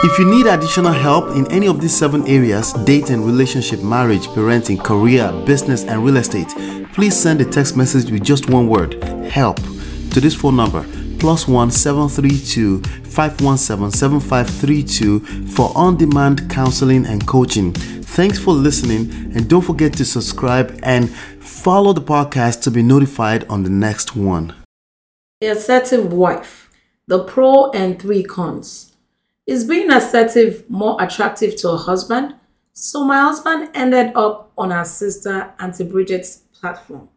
If you need additional help in any of these seven areas dating, relationship, marriage, parenting, career, business, and real estate please send a text message with just one word help to this phone number plus one seven three two five one seven seven five three two for on-demand counseling and coaching. Thanks for listening, and don't forget to subscribe and follow the podcast to be notified on the next one. The assertive wife, the pro and three cons. Is being assertive more attractive to a husband? So my husband ended up on our sister Auntie Bridget's platform,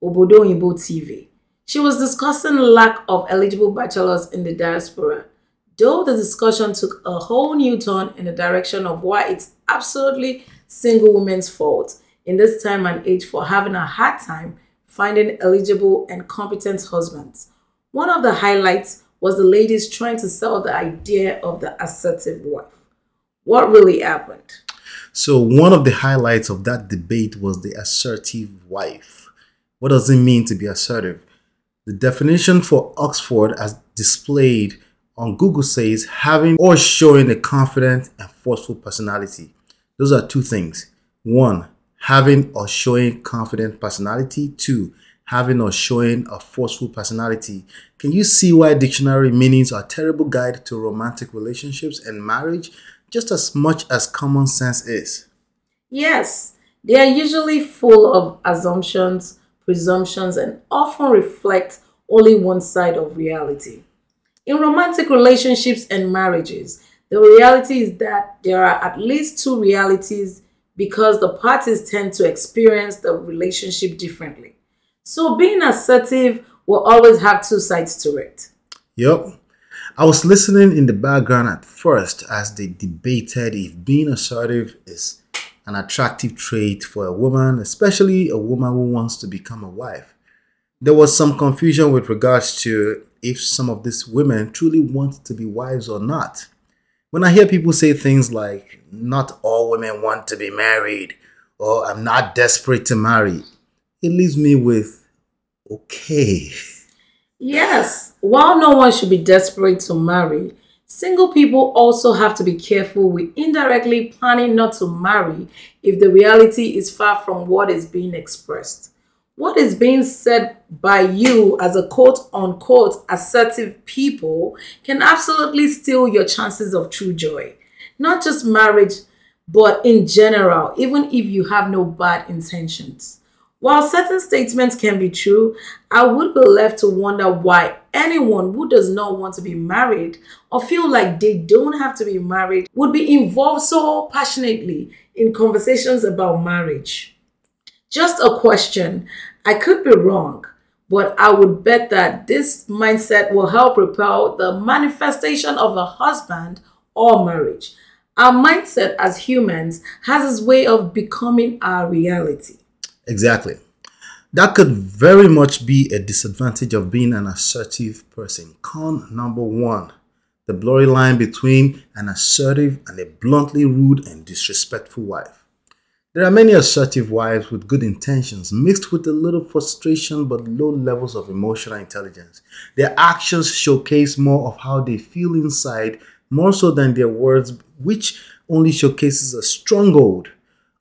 Obodo Imbo TV. She was discussing lack of eligible bachelors in the diaspora, though the discussion took a whole new turn in the direction of why it's absolutely single women's fault in this time and age for having a hard time finding eligible and competent husbands. One of the highlights was the ladies trying to sell the idea of the assertive wife. What really happened? So, one of the highlights of that debate was the assertive wife. What does it mean to be assertive? The definition for Oxford, as displayed on Google, says having or showing a confident and forceful personality. Those are two things. One, having or showing confident personality. Two, having or showing a forceful personality. Can you see why dictionary meanings are a terrible guide to romantic relationships and marriage just as much as common sense is? Yes, they are usually full of assumptions, presumptions, and often reflect only one side of reality. In romantic relationships and marriages, the reality is that there are at least two realities because the parties tend to experience the relationship differently. So being assertive will always have two sides to it. Yep. I was listening in the background at first as they debated if being assertive is an attractive trait for a woman, especially a woman who wants to become a wife. There was some confusion with regards to if some of these women truly want to be wives or not. When I hear people say things like, not all women want to be married, or I'm not desperate to marry, it leaves me with, okay. Yes, while no one should be desperate to marry, Single people also have to be careful with indirectly planning not to marry if the reality is far from what is being expressed. What is being said by you as a quote unquote assertive people can absolutely steal your chances of true joy. Not just marriage, but in general, even if you have no bad intentions. While certain statements can be true, I would be left to wonder why anyone who does not want to be married or feel like they don't have to be married would be involved so passionately in conversations about marriage. Just a question. I could be wrong, but I would bet that this mindset will help repel the manifestation of a husband or marriage. Our mindset as humans has its way of becoming our reality. Exactly. That could very much be a disadvantage of being an assertive person. Con number one the blurry line between an assertive and a bluntly rude and disrespectful wife. There are many assertive wives with good intentions mixed with a little frustration but low levels of emotional intelligence. Their actions showcase more of how they feel inside more so than their words, which only showcases a stronghold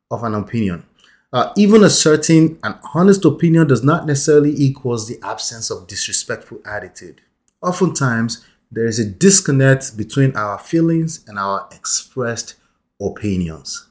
of an opinion. Uh, even asserting an honest opinion does not necessarily equals the absence of disrespectful attitude. Oftentimes, there is a disconnect between our feelings and our expressed opinions.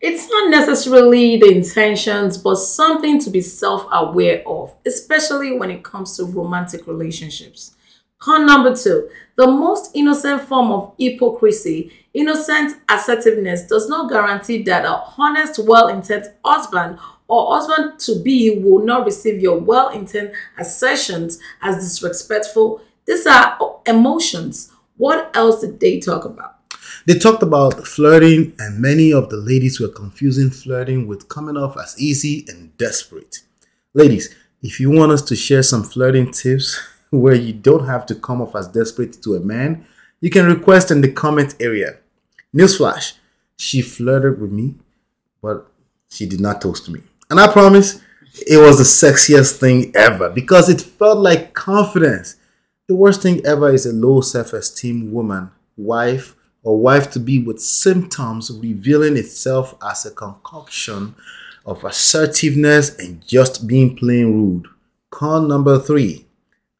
It's not necessarily the intentions, but something to be self aware of, especially when it comes to romantic relationships. Con number two, the most innocent form of hypocrisy, innocent assertiveness does not guarantee that a honest, well-intended husband or husband to be will not receive your well-intended assertions as disrespectful. These are emotions. What else did they talk about? They talked about flirting, and many of the ladies were confusing flirting with coming off as easy and desperate. Ladies, if you want us to share some flirting tips, where you don't have to come off as desperate to a man, you can request in the comment area. Newsflash, she flirted with me, but she did not toast me. And I promise it was the sexiest thing ever because it felt like confidence. The worst thing ever is a low self esteem woman, wife, or wife to be with symptoms revealing itself as a concoction of assertiveness and just being plain rude. Con number three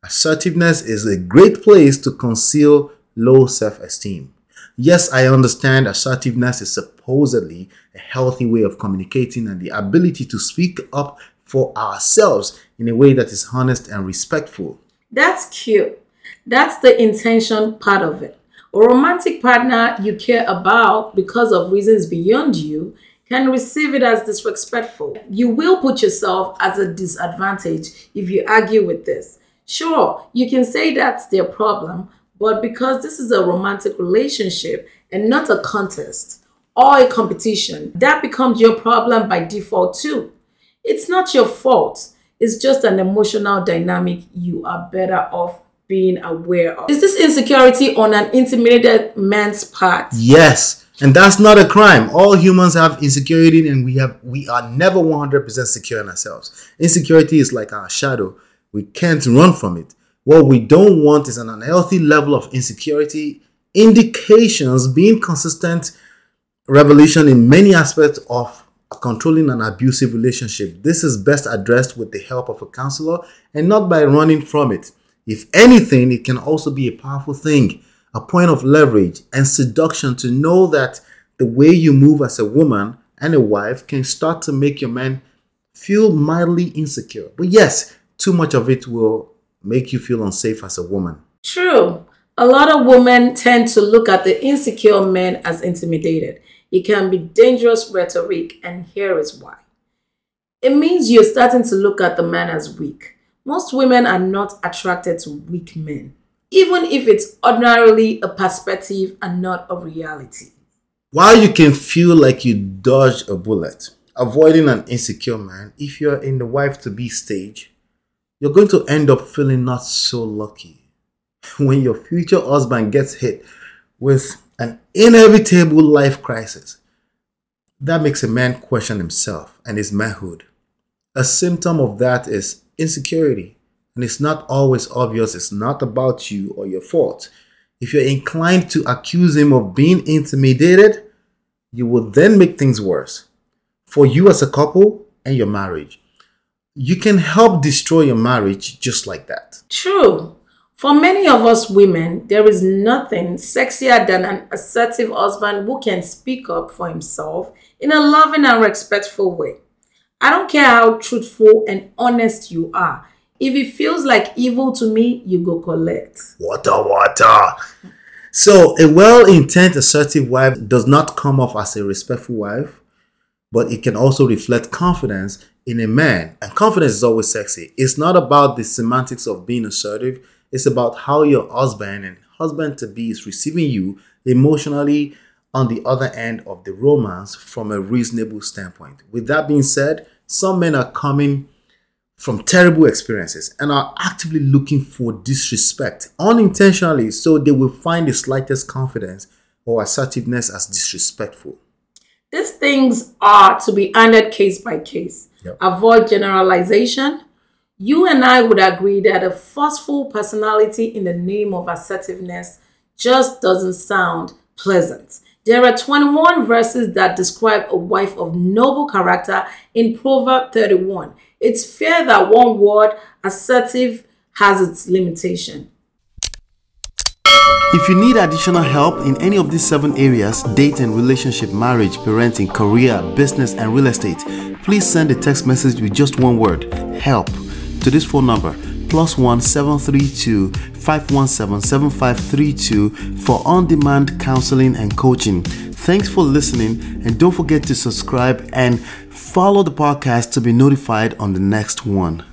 assertiveness is a great place to conceal low self esteem. Yes, I understand assertiveness is supposedly a healthy way of communicating and the ability to speak up for ourselves in a way that is honest and respectful. That's cute. That's the intention part of it. A romantic partner you care about because of reasons beyond you can receive it as disrespectful. You will put yourself at a disadvantage if you argue with this. Sure, you can say that's their problem, but because this is a romantic relationship and not a contest or a competition, that becomes your problem by default too. It's not your fault. It's just an emotional dynamic you are better off being aware of. Is this insecurity on an intimidated man's part? Yes. And that's not a crime. All humans have insecurity and we have we are never 100% secure in ourselves. Insecurity is like our shadow. We can't run from it. What we don't want is an unhealthy level of insecurity, indications, being consistent revelation in many aspects of controlling an abusive relationship. This is best addressed with the help of a counselor and not by running from it. If anything, it can also be a powerful thing, a point of leverage and seduction to know that the way you move as a woman and a wife can start to make your man feel mildly insecure. But yes, too much of it will make you feel unsafe as a woman. True. A lot of women tend to look at the insecure men as intimidated. It can be dangerous rhetoric, and here is why. It means you're starting to look at the man as weak. Most women are not attracted to weak men, even if it's ordinarily a perspective and not a reality. While you can feel like you dodged a bullet, avoiding an insecure man, if you're in the wife to be stage, you're going to end up feeling not so lucky when your future husband gets hit with an inevitable life crisis. That makes a man question himself and his manhood. A symptom of that is insecurity, and it's not always obvious it's not about you or your fault. If you're inclined to accuse him of being intimidated, you will then make things worse for you as a couple and your marriage you can help destroy your marriage just like that. True. For many of us women, there is nothing sexier than an assertive husband who can speak up for himself in a loving and respectful way. I don't care how truthful and honest you are. If it feels like evil to me, you go collect. Water, water. So, a well intent assertive wife does not come off as a respectful wife, but it can also reflect confidence in a man, and confidence is always sexy. It's not about the semantics of being assertive, it's about how your husband and husband to be is receiving you emotionally on the other end of the romance from a reasonable standpoint. With that being said, some men are coming from terrible experiences and are actively looking for disrespect unintentionally, so they will find the slightest confidence or assertiveness as disrespectful. These things are to be handled case by case. Yep. Avoid generalization. You and I would agree that a forceful personality in the name of assertiveness just doesn't sound pleasant. There are 21 verses that describe a wife of noble character in Proverb 31. It's fair that one word, assertive, has its limitation. If you need additional help in any of these seven areas date and relationship, marriage, parenting, career, business, and real estate please send a text message with just one word help to this phone number plus one seven three two five one seven seven five three two for on demand counseling and coaching. Thanks for listening, and don't forget to subscribe and follow the podcast to be notified on the next one.